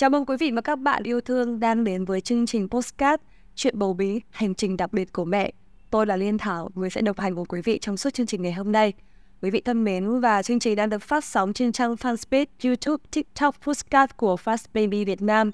Chào mừng quý vị và các bạn yêu thương đang đến với chương trình Postcard Chuyện bầu bí, hành trình đặc biệt của mẹ. Tôi là Liên Thảo, người sẽ đồng hành cùng quý vị trong suốt chương trình ngày hôm nay. Quý vị thân mến và chương trình đang được phát sóng trên trang fanpage, YouTube, TikTok, Postcard của Fast Baby Việt Nam.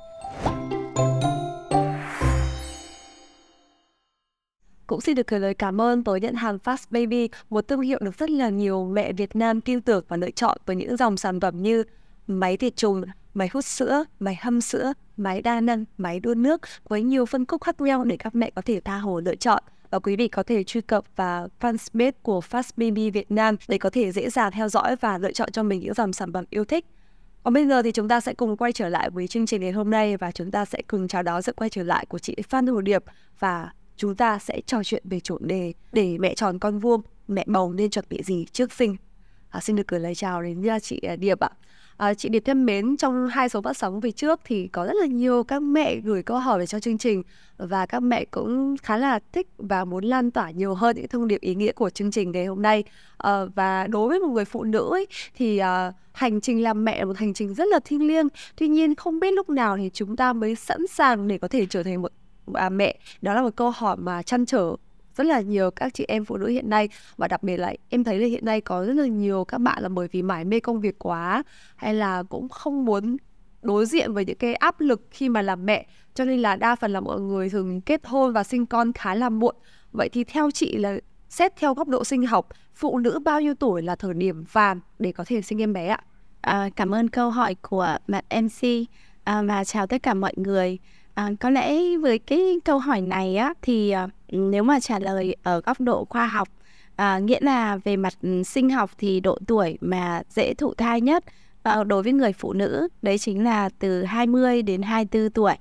Cũng xin được gửi lời cảm ơn tới nhận hàng Fast Baby, một thương hiệu được rất là nhiều mẹ Việt Nam tin tưởng và lựa chọn với những dòng sản phẩm như máy tiệt trùng, máy hút sữa, máy hâm sữa, máy đa năng, máy đun nước với nhiều phân khúc khác nhau để các mẹ có thể tha hồ lựa chọn. Và quý vị có thể truy cập vào fanpage của Fast Baby Việt Nam để có thể dễ dàng theo dõi và lựa chọn cho mình những dòng sản phẩm yêu thích. Còn bây giờ thì chúng ta sẽ cùng quay trở lại với chương trình ngày hôm nay và chúng ta sẽ cùng chào đón sự quay trở lại của chị Phan Hồ Điệp và chúng ta sẽ trò chuyện về chủ đề để mẹ tròn con vuông, mẹ bầu nên chuẩn bị gì trước sinh. À, xin được gửi lời chào đến chị à, Điệp ạ. À, chị Điệp thân mến, trong hai số phát sóng về trước thì có rất là nhiều các mẹ gửi câu hỏi về cho chương trình và các mẹ cũng khá là thích và muốn lan tỏa nhiều hơn những thông điệp ý nghĩa của chương trình ngày hôm nay. À, và đối với một người phụ nữ ấy, thì à, hành trình làm mẹ là một hành trình rất là thiêng liêng. Tuy nhiên không biết lúc nào thì chúng ta mới sẵn sàng để có thể trở thành một à, mẹ. Đó là một câu hỏi mà chăn trở rất là nhiều các chị em phụ nữ hiện nay. Và đặc biệt là em thấy là hiện nay có rất là nhiều các bạn là bởi vì mải mê công việc quá hay là cũng không muốn đối diện với những cái áp lực khi mà làm mẹ. Cho nên là đa phần là mọi người thường kết hôn và sinh con khá là muộn. Vậy thì theo chị là xét theo góc độ sinh học phụ nữ bao nhiêu tuổi là thời điểm vàng để có thể sinh em bé ạ? À, cảm ơn câu hỏi của bạn mc à, và chào tất cả mọi người. À, có lẽ với cái câu hỏi này á thì à, nếu mà trả lời ở góc độ khoa học à, nghĩa là về mặt ừ, sinh học thì độ tuổi mà dễ thụ thai nhất à, đối với người phụ nữ đấy chính là từ 20 đến 24 tuổi.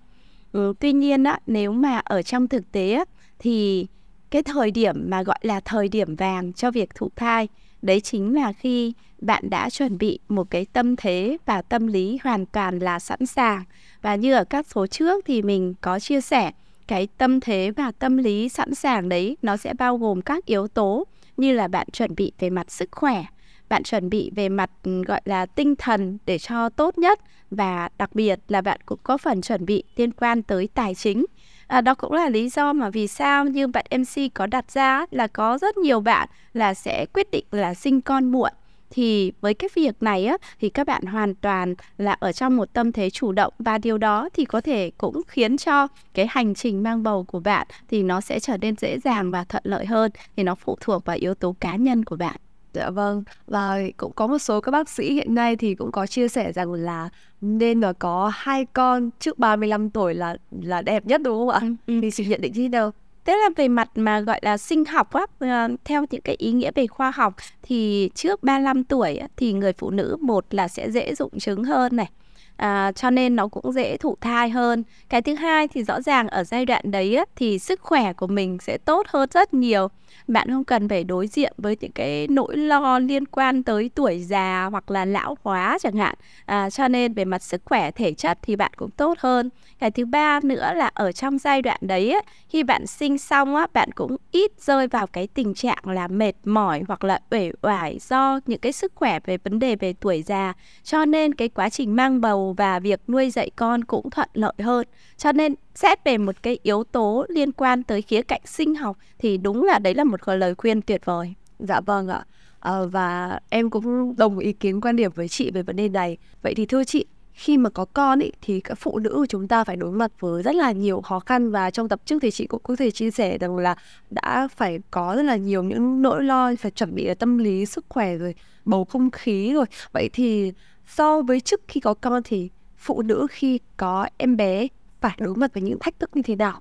Ừ, tuy nhiên á nếu mà ở trong thực tế á, thì cái thời điểm mà gọi là thời điểm vàng cho việc thụ thai đấy chính là khi bạn đã chuẩn bị một cái tâm thế và tâm lý hoàn toàn là sẵn sàng và như ở các số trước thì mình có chia sẻ cái tâm thế và tâm lý sẵn sàng đấy nó sẽ bao gồm các yếu tố như là bạn chuẩn bị về mặt sức khỏe bạn chuẩn bị về mặt ừ, gọi là tinh thần để cho tốt nhất và đặc biệt là bạn cũng có phần chuẩn bị liên quan tới tài chính. À, đó cũng là lý do mà vì sao như bạn mc có đặt ra là có rất nhiều bạn là sẽ quyết định là sinh con muộn thì với cái việc này á thì các bạn hoàn toàn là ở trong một tâm thế chủ động và điều đó thì có thể cũng khiến cho cái hành trình mang bầu của bạn thì nó sẽ trở nên dễ dàng và thuận lợi hơn thì nó phụ thuộc vào yếu tố cá nhân của bạn Dạ vâng, và cũng có một số các bác sĩ hiện nay thì cũng có chia sẻ rằng là nên là có hai con trước 35 tuổi là là đẹp nhất đúng không ạ? Ừ, ừ. Thì chị nhận định như thế nào? Tức là về mặt mà gọi là sinh học á, ờ, theo những cái ý nghĩa về khoa học thì trước 35 tuổi thì người phụ nữ một là sẽ dễ dụng trứng hơn này. À, cho nên nó cũng dễ thụ thai hơn. Cái thứ hai thì rõ ràng ở giai đoạn đấy á, thì sức khỏe của mình sẽ tốt hơn rất nhiều bạn không cần phải đối diện với những cái nỗi lo liên quan tới tuổi già hoặc là lão hóa chẳng hạn. À, cho nên về mặt sức khỏe thể chất thì bạn cũng tốt hơn. Cái thứ ba nữa là ở trong giai đoạn đấy ấy, khi bạn sinh xong á bạn cũng ít rơi vào cái tình trạng là mệt mỏi hoặc là uể oải do những cái sức khỏe về vấn đề về tuổi già. Cho nên cái quá trình mang bầu và việc nuôi dạy con cũng thuận lợi hơn. Cho nên xét về một cái yếu tố liên quan tới khía cạnh sinh học thì đúng là đấy là một lời khuyên tuyệt vời. Dạ vâng ạ. À, và em cũng đồng ý kiến quan điểm với chị về vấn đề này. Vậy thì thưa chị, khi mà có con ý, thì các phụ nữ của chúng ta phải đối mặt với rất là nhiều khó khăn và trong tập trước thì chị cũng có thể chia sẻ rằng là đã phải có rất là nhiều những nỗi lo phải chuẩn bị tâm lý sức khỏe rồi bầu không khí rồi vậy thì so với trước khi có con thì phụ nữ khi có em bé phải đối mặt với những thách thức như thế nào?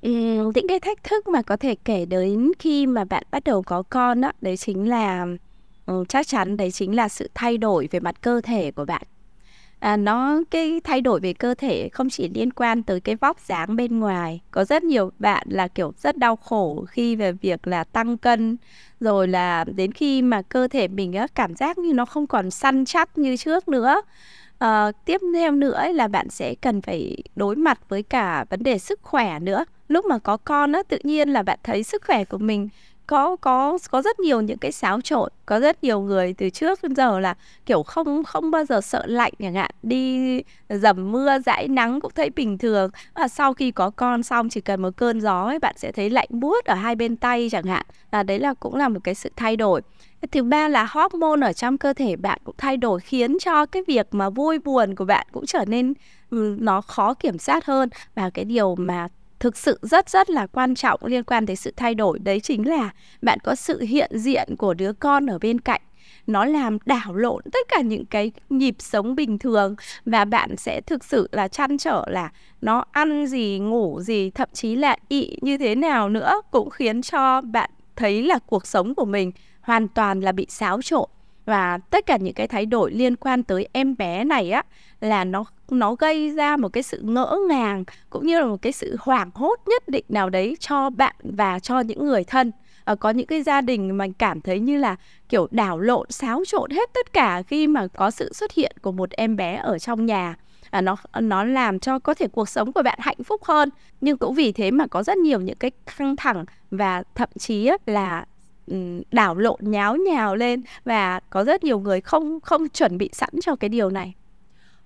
Ừ, những cái thách thức mà có thể kể đến khi mà bạn bắt đầu có con đó đấy chính là ừ, chắc chắn đấy chính là sự thay đổi về mặt cơ thể của bạn. À, nó cái thay đổi về cơ thể không chỉ liên quan tới cái vóc dáng bên ngoài có rất nhiều bạn là kiểu rất đau khổ khi về việc là tăng cân rồi là đến khi mà cơ thể mình á, cảm giác như nó không còn săn chắc như trước nữa à, tiếp theo nữa là bạn sẽ cần phải đối mặt với cả vấn đề sức khỏe nữa. Lúc mà có con á tự nhiên là bạn thấy sức khỏe của mình có có có rất nhiều những cái xáo trộn, có rất nhiều người từ trước đến giờ là, kiểu, không không bao giờ sợ lạnh chẳng hạn, đi dầm mưa, dãi nắng cũng thấy bình thường. Và sau khi có con xong, chỉ cần một cơn gió ấy, bạn sẽ thấy lạnh buốt ở hai bên tay chẳng hạn. Là đấy là, cũng là một cái sự thay đổi. Thứ ba là hormone ở trong cơ thể bạn cũng thay đổi, khiến cho cái việc mà vui buồn của bạn cũng trở nên ừ, nó khó kiểm soát hơn. Và cái điều mà thực sự rất rất là quan trọng liên quan tới sự thay đổi. Đấy chính là bạn có sự hiện diện của đứa con ở bên cạnh. Nó làm đảo lộn tất cả những cái nhịp sống bình thường và bạn sẽ thực sự là chăn trở là nó ăn gì, ngủ gì, thậm chí là ị như thế nào nữa cũng khiến cho bạn thấy là cuộc sống của mình hoàn toàn là bị xáo trộn và tất cả những cái thay đổi liên quan tới em bé này á là nó nó gây ra một cái sự ngỡ ngàng cũng như là một cái sự hoảng hốt nhất định nào đấy cho bạn và cho những người thân. À, có những cái gia đình mà cảm thấy như là kiểu đảo lộn xáo trộn hết tất cả khi mà có sự xuất hiện của một em bé ở trong nhà. À, nó nó làm cho có thể cuộc sống của bạn hạnh phúc hơn. Nhưng cũng vì thế mà có rất nhiều những cái căng thẳng và thậm chí là Ừ, đảo lộn nháo nhào lên và có rất nhiều người không không chuẩn bị sẵn cho cái điều này.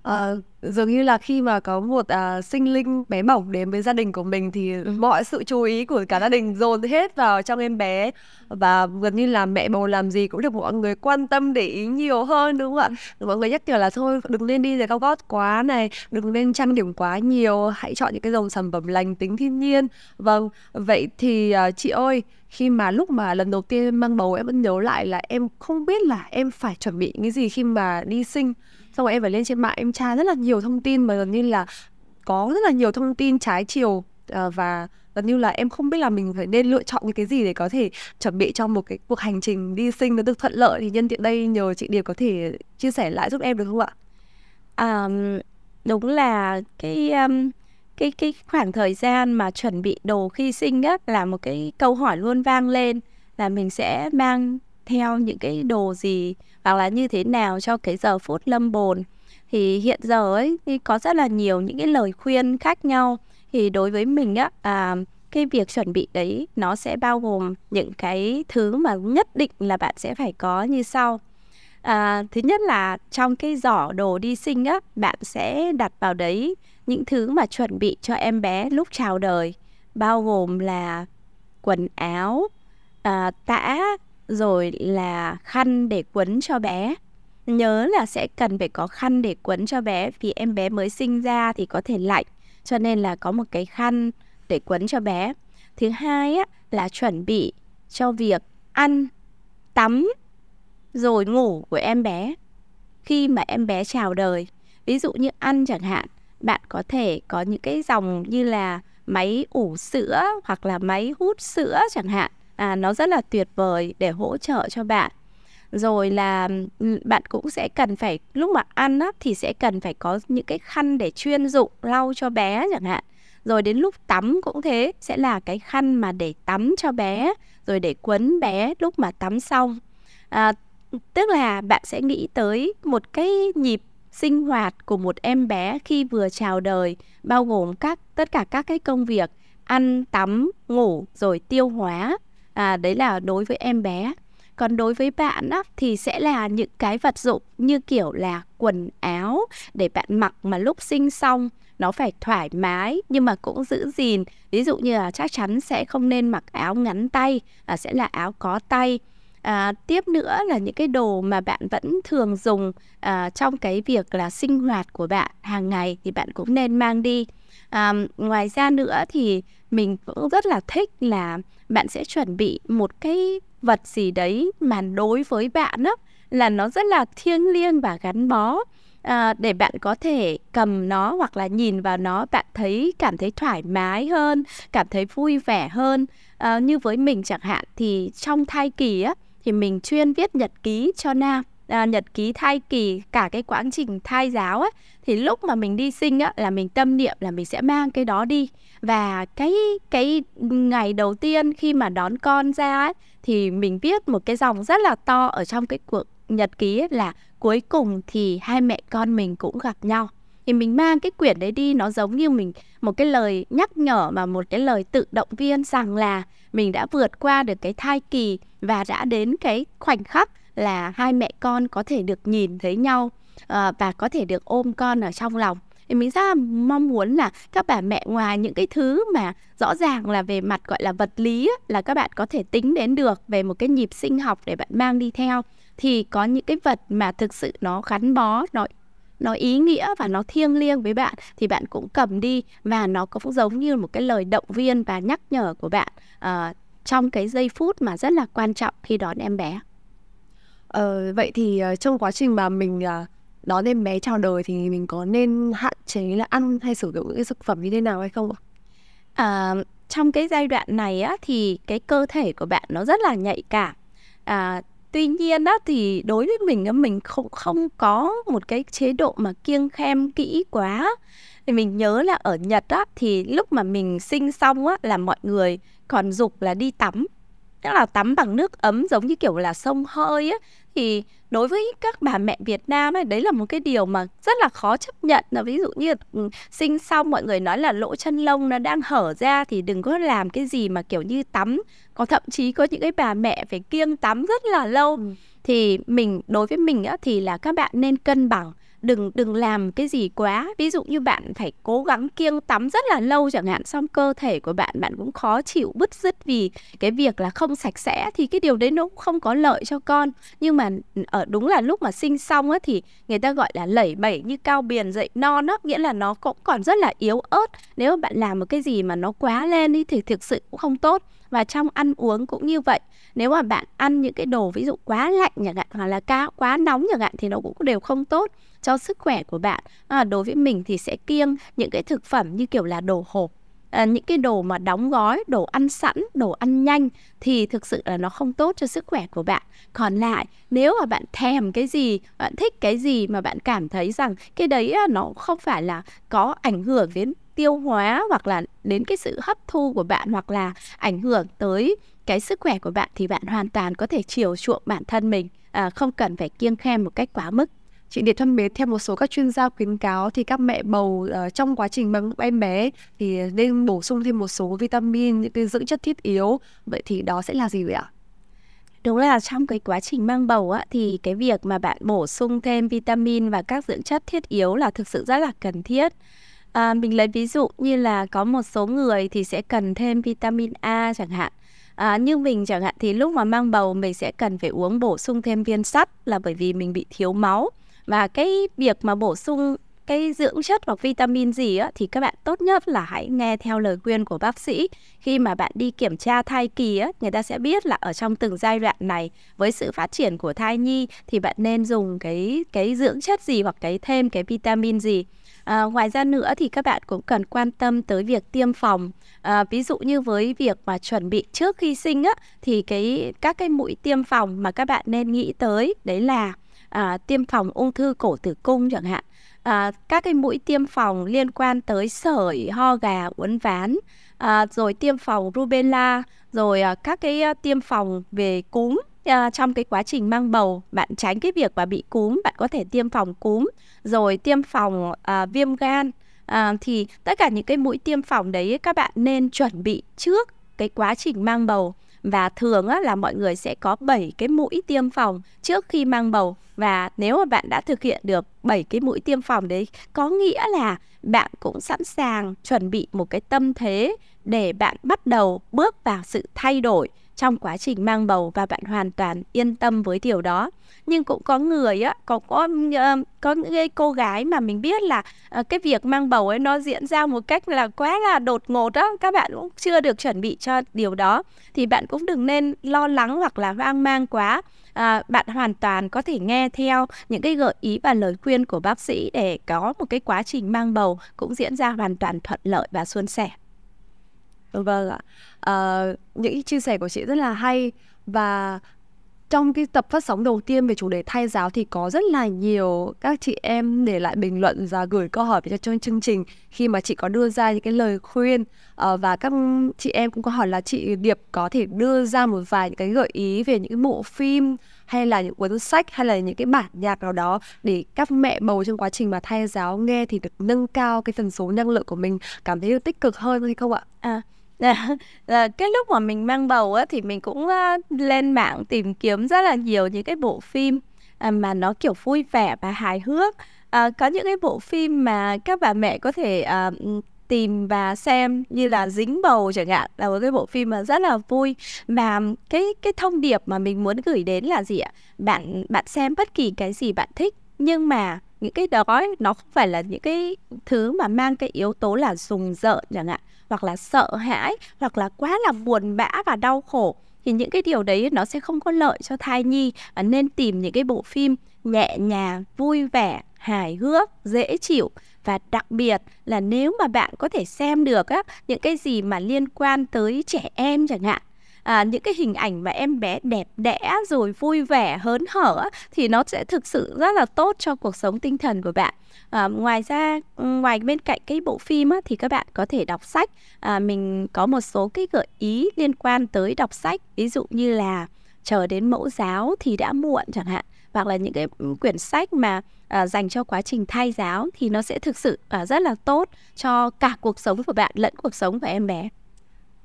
À, dường như là khi mà có một à, sinh linh bé mỏng đến với gia đình của mình thì ừ. mọi sự chú ý của cả gia đình dồn hết vào trong em bé. Và gần như là mẹ bầu làm gì cũng được mọi người quan tâm để ý nhiều hơn đúng không ạ? Mọi người nhắc nhở là thôi đừng nên đi giày cao gót quá này đừng nên trang điểm quá nhiều hãy chọn những cái dòng sản phẩm lành tính thiên nhiên. Vâng vậy thì à, chị ơi khi mà lúc mà lần đầu tiên mang bầu em vẫn nhớ lại là em không biết là em phải chuẩn bị cái gì khi mà đi sinh xong rồi em phải lên trên mạng em tra rất là nhiều thông tin mà gần như là có rất là nhiều thông tin trái chiều uh, và gần như là em không biết là mình phải nên lựa chọn những cái gì để có thể chuẩn bị cho một cái cuộc hành trình đi sinh nó được thuận lợi thì nhân tiện đây nhờ chị Điệp có thể chia sẻ lại giúp em được không ạ? À, đúng là cái um, cái cái khoảng thời gian mà chuẩn bị đồ khi sinh á là một cái câu hỏi luôn vang lên là mình sẽ mang theo những cái đồ gì hoặc là như thế nào cho cái giờ phút lâm bồn. Thì hiện giờ ấy thì có rất là nhiều những cái lời khuyên khác nhau. Thì đối với mình á à, cái việc chuẩn bị đấy nó sẽ bao gồm những cái thứ mà nhất định là bạn sẽ phải có như sau. À, thứ nhất là trong cái giỏ đồ đi sinh á bạn sẽ đặt vào đấy những thứ mà chuẩn bị cho em bé lúc chào đời bao gồm là quần áo à, tã rồi là khăn để quấn cho bé. Nhớ là sẽ cần phải có khăn để quấn cho bé vì em bé mới sinh ra thì có thể lạnh cho nên là có một cái khăn để quấn cho bé. Thứ hai á, là chuẩn bị cho việc ăn tắm rồi ngủ của em bé. Khi mà em bé chào đời ví dụ như ăn chẳng hạn bạn có thể có những cái dòng như là máy ủ sữa hoặc là máy hút sữa chẳng hạn à, nó rất là tuyệt vời để hỗ trợ cho bạn. Rồi là ừ, bạn cũng sẽ cần phải lúc mà ăn á, thì sẽ cần phải có những cái khăn để chuyên dụng lau cho bé chẳng hạn. Rồi đến lúc tắm cũng thế sẽ là cái khăn mà để tắm cho bé rồi để quấn bé lúc mà tắm xong. À, tức là bạn sẽ nghĩ tới một cái nhịp sinh hoạt của một em bé khi vừa chào đời bao gồm các tất cả các cái công việc ăn tắm ngủ rồi tiêu hóa à, đấy là đối với em bé. Còn đối với bạn á, thì sẽ là những cái vật dụng như kiểu là quần áo để bạn mặc mà lúc sinh xong nó phải thoải mái nhưng mà cũng giữ gìn. Ví dụ như là chắc chắn sẽ không nên mặc áo ngắn tay à, sẽ là áo có tay. À, tiếp nữa là những cái đồ mà bạn vẫn thường dùng à, trong cái việc là sinh hoạt của bạn hàng ngày thì bạn cũng nên mang đi. À, ngoài ra nữa thì mình cũng rất là thích là bạn sẽ chuẩn bị một cái vật gì đấy mà đối với bạn á là nó rất là thiêng liêng và gắn bó. À, để bạn có thể cầm nó hoặc là nhìn vào nó bạn thấy cảm thấy thoải mái hơn cảm thấy vui vẻ hơn. À, như với mình chẳng hạn thì trong thai kỳ á thì mình chuyên viết nhật ký cho nam à, nhật ký thai kỳ cả cái quá trình thai giáo á thì lúc mà mình đi sinh á là mình tâm niệm là mình sẽ mang cái đó đi. Và cái cái ngày đầu tiên khi mà đón con ra ấy, thì mình viết một cái dòng rất là to ở trong cái cuộc nhật ký ấy là cuối cùng thì hai mẹ con mình cũng gặp nhau. Thì mình mang cái quyển đấy đi nó giống như mình một cái lời nhắc nhở mà một cái lời tự động viên rằng là mình đã vượt qua được cái thai kỳ và đã đến cái khoảnh khắc là hai mẹ con có thể được nhìn thấy nhau ờ, và có thể được ôm con ở trong lòng thì mình rất là mong muốn là các bà mẹ ngoài những cái thứ mà rõ ràng là về mặt gọi là vật lý là các bạn có thể tính đến được về một cái nhịp sinh học để bạn mang đi theo thì có những cái vật mà thực sự nó gắn bó nó nó ý nghĩa và nó thiêng liêng với bạn thì bạn cũng cầm đi và nó cũng giống như một cái lời động viên và nhắc nhở của bạn uh, trong cái giây phút mà rất là quan trọng khi đón em bé. Ờ, vậy thì uh, trong quá trình mà mình uh, đón em bé chào đời thì mình có nên hạn chế là ăn hay sử dụng những cái thực phẩm như thế nào hay không ạ? À, trong cái giai đoạn này á thì cái cơ thể của bạn nó rất là nhạy cảm. À, tuy nhiên á thì đối với mình á mình không không có một cái chế độ mà kiêng khem kỹ quá thì mình nhớ là ở Nhật á thì lúc mà mình sinh xong á là mọi người còn dục là đi tắm tức là tắm bằng nước ấm giống như kiểu là sông hơi á. Thì đối với các bà mẹ Việt Nam ấy đấy là một cái điều mà rất là khó chấp nhận. Là ví dụ như ừ, sinh xong mọi người nói là lỗ chân lông nó đang hở ra thì đừng có làm cái gì mà kiểu như tắm. Có thậm chí có những cái bà mẹ phải kiêng tắm rất là lâu. Ừ. thì mình đối với mình á thì là các bạn nên cân bằng đừng đừng làm cái gì quá. Ví dụ như bạn phải cố gắng kiêng tắm rất là lâu chẳng hạn, xong cơ thể của bạn bạn cũng khó chịu, bứt rứt vì cái việc là không sạch sẽ, thì cái điều đấy nó cũng không có lợi cho con. Nhưng mà ừ, ở đúng là lúc mà sinh xong á thì người ta gọi là lẩy bẩy như cao biển dậy non á, nghĩa là nó cũng còn rất là yếu ớt. Nếu mà bạn làm một cái gì mà nó quá lên đi thì thực sự cũng không tốt và trong ăn uống cũng như vậy. Nếu mà bạn ăn những cái đồ ví dụ quá lạnh chẳng hạn hoặc là cao quá nóng chẳng hạn thì nó cũng đều không tốt cho sức khỏe của bạn. À, đối với mình thì sẽ kiêng những cái thực phẩm như kiểu là đồ hộp à, những cái đồ mà đóng gói đồ ăn sẵn đồ ăn nhanh thì thực sự là nó không tốt cho sức khỏe của bạn. Còn lại nếu mà bạn thèm cái gì bạn thích cái gì mà bạn cảm thấy rằng cái đấy nó không phải là có ảnh hưởng đến tiêu hóa hoặc là đến cái sự hấp thu của bạn hoặc là ảnh hưởng tới cái sức khỏe của bạn thì bạn hoàn toàn có thể chiều chuộng bản thân mình à, không cần phải kiêng khem một cách quá mức chị Điệp thân mến theo một số các chuyên gia khuyến cáo thì các mẹ bầu uh, trong quá trình mang em bé thì nên bổ sung thêm một số vitamin những cái dưỡng chất thiết yếu vậy thì đó sẽ là gì vậy ạ? Đúng là trong cái quá trình mang bầu á, thì cái việc mà bạn bổ sung thêm vitamin và các dưỡng chất thiết yếu là thực sự rất là cần thiết. À, mình lấy ví dụ như là có một số người thì sẽ cần thêm vitamin A chẳng hạn. À, như mình chẳng hạn thì lúc mà mang bầu mình sẽ cần phải uống bổ sung thêm viên sắt là bởi vì mình bị thiếu máu. Và cái việc mà bổ sung cái dưỡng chất hoặc vitamin gì á thì các bạn tốt nhất là hãy nghe theo lời khuyên của bác sĩ. Khi mà bạn đi kiểm tra thai kỳ á người ta sẽ biết là ở trong từng giai đoạn này với sự phát triển của thai nhi thì bạn nên dùng cái cái dưỡng chất gì hoặc cái thêm cái vitamin gì. À, ngoài ra nữa thì các bạn cũng cần quan tâm tới việc tiêm phòng. À, ví dụ như với việc mà chuẩn bị trước khi sinh á thì cái các cái mũi tiêm phòng mà các bạn nên nghĩ tới đấy là à, tiêm phòng ung thư cổ tử cung chẳng hạn à, các cái mũi tiêm phòng liên quan tới sởi ho gà uốn ván à, rồi tiêm phòng rubella rồi à, các cái à, tiêm phòng về cúm Ờ, trong cái quá trình mang bầu bạn tránh cái việc mà bị cúm bạn có thể tiêm phòng cúm rồi tiêm phòng uh, viêm gan. Uh, thì tất cả những cái mũi tiêm phòng đấy các bạn nên chuẩn bị trước cái quá trình mang bầu. Và thường á, là mọi người sẽ có 7 cái mũi tiêm phòng trước khi mang bầu. Và nếu mà bạn đã thực hiện được 7 cái mũi tiêm phòng đấy có nghĩa là bạn cũng sẵn sàng chuẩn bị một cái tâm thế để bạn bắt đầu bước vào sự thay đổi trong quá trình mang bầu và bạn hoàn toàn yên tâm với điều đó. Nhưng cũng có người á có có ờ, có những cái cô gái mà mình biết là ờ, cái việc mang bầu ấy nó diễn ra một cách là quá là đột ngột á các bạn cũng chưa được chuẩn bị cho điều đó. Thì bạn cũng đừng nên lo lắng hoặc là hoang mang quá. À, bạn hoàn toàn có thể nghe theo những cái gợi ý và lời khuyên của bác sĩ để có một cái quá trình mang bầu cũng diễn ra hoàn toàn thuận lợi và suôn sẻ vâng ạ à, những chia sẻ của chị rất là hay và trong cái tập phát sóng đầu tiên về chủ đề thay giáo thì có rất là nhiều các chị em để lại bình luận và gửi câu hỏi về cho chương trình khi mà chị có đưa ra những cái lời khuyên ờ, và các chị em cũng có hỏi là chị Điệp có thể đưa ra một vài những cái gợi ý về những cái bộ phim hay là những cuốn sách hay là những cái bản nhạc nào đó để các mẹ bầu trong quá trình mà thay giáo nghe thì được nâng cao cái tần số năng lượng của mình cảm thấy được tích cực hơn hay không ạ? À là, cái lúc mà mình mang bầu á thì mình cũng lên mạng tìm kiếm rất là nhiều những cái bộ phim à, mà nó kiểu vui vẻ và hài hước. À, có những cái bộ phim mà các bà mẹ có thể à, tìm và xem như là dính bầu chẳng hạn là một cái bộ phim mà rất là vui. Và cái cái thông điệp mà mình muốn gửi đến là gì ạ? Bạn bạn xem bất kỳ cái gì bạn thích nhưng mà những cái đó nó không phải là những cái thứ mà mang cái yếu tố là rùng rợn chẳng hạn hoặc là sợ hãi, hoặc là quá là buồn bã và đau khổ, thì những cái điều đấy nó sẽ không có lợi cho thai nhi và nên tìm những cái bộ phim nhẹ nhàng, vui vẻ, hài hước, dễ chịu. Và đặc biệt là nếu mà bạn có thể xem được á, những cái gì mà liên quan tới trẻ em chẳng hạn à, những cái hình ảnh mà em bé đẹp đẽ rồi vui vẻ hớn hở thì nó sẽ thực sự rất là tốt cho cuộc sống tinh thần của bạn. À, ngoài ra ngoài bên cạnh cái bộ phim á, thì các bạn có thể đọc sách. À, mình có một số cái gợi ý liên quan tới đọc sách. Ví dụ như là chờ đến mẫu giáo thì đã muộn chẳng hạn hoặc là những cái quyển sách mà à, dành cho quá trình thai giáo thì nó sẽ thực sự à, rất là tốt cho cả cuộc sống của bạn lẫn cuộc sống của em bé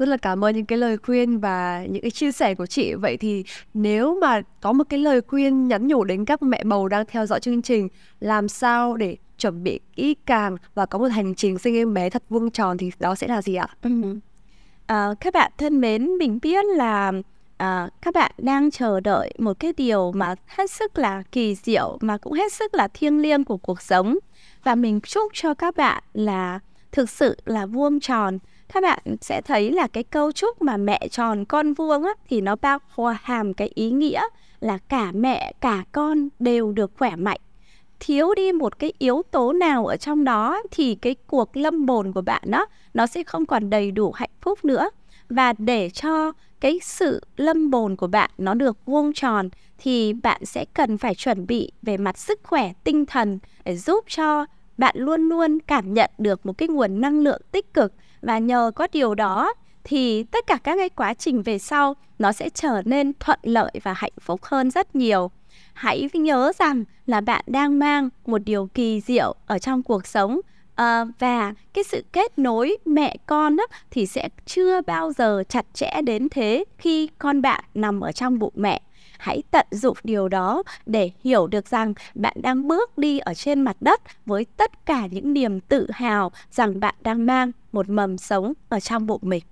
rất là cảm ơn những cái lời khuyên và những cái chia sẻ của chị vậy thì nếu mà có một cái lời khuyên nhắn nhủ đến các mẹ bầu đang theo dõi chương trình làm sao để chuẩn bị kỹ càng và có một hành trình sinh em bé thật vuông tròn thì đó sẽ là gì ạ? Ừ. À, các bạn thân mến, mình biết là à, các bạn đang chờ đợi một cái điều mà hết sức là kỳ diệu mà cũng hết sức là thiêng liêng của cuộc sống và mình chúc cho các bạn là thực sự là vuông tròn các bạn sẽ thấy là cái câu chúc mà mẹ tròn con vuông á, thì nó bao hàm cái ý nghĩa là cả mẹ cả con đều được khỏe mạnh. Thiếu đi một cái yếu tố nào ở trong đó thì cái cuộc lâm bồn của bạn đó nó sẽ không còn đầy đủ hạnh phúc nữa. Và để cho cái sự lâm bồn của bạn nó được vuông tròn thì bạn sẽ cần phải chuẩn bị về mặt sức khỏe tinh thần để giúp cho bạn luôn luôn cảm nhận được một cái nguồn năng lượng tích cực và nhờ có điều đó thì tất cả các cái quá trình về sau nó sẽ trở nên thuận lợi và hạnh phúc hơn rất nhiều. Hãy nhớ rằng là bạn đang mang một điều kỳ diệu ở trong cuộc sống. À, và cái sự kết nối mẹ con đó thì sẽ chưa bao giờ chặt chẽ đến thế khi con bạn nằm ở trong bụng mẹ. Hãy tận dụng điều đó để hiểu được rằng bạn đang bước đi ở trên mặt đất với tất cả những niềm tự hào rằng bạn đang mang một mầm sống ở trong bụng mình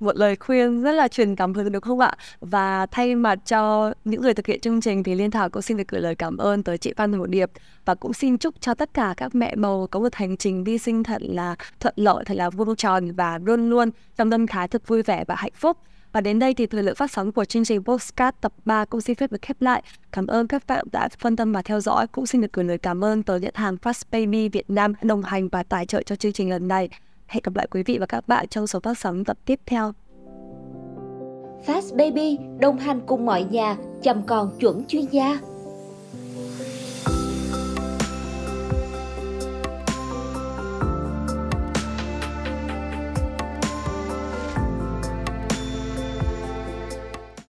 một lời khuyên rất là truyền cảm hứng được không ạ? Và thay mặt cho những người thực hiện chương trình thì Liên Thảo cũng xin được gửi lời cảm ơn tới chị Phan Hồ Điệp và cũng xin chúc cho tất cả các mẹ bầu có một hành trình đi sinh thật là thuận lợi, thật là vuông tròn và luôn luôn trong tâm thái thật vui vẻ và hạnh phúc. Và đến đây thì thời lượng phát sóng của chương trình Postcard tập 3 cũng xin phép được khép lại. Cảm ơn các bạn đã quan tâm và theo dõi. Cũng xin được gửi lời cảm ơn tới nhãn hàng Fast Baby Việt Nam đồng hành và tài trợ cho chương trình lần này. Hẹn gặp lại quý vị và các bạn trong số phát sóng tập tiếp theo. Fast Baby, đồng hành cùng mọi nhà, chăm con chuẩn chuyên gia.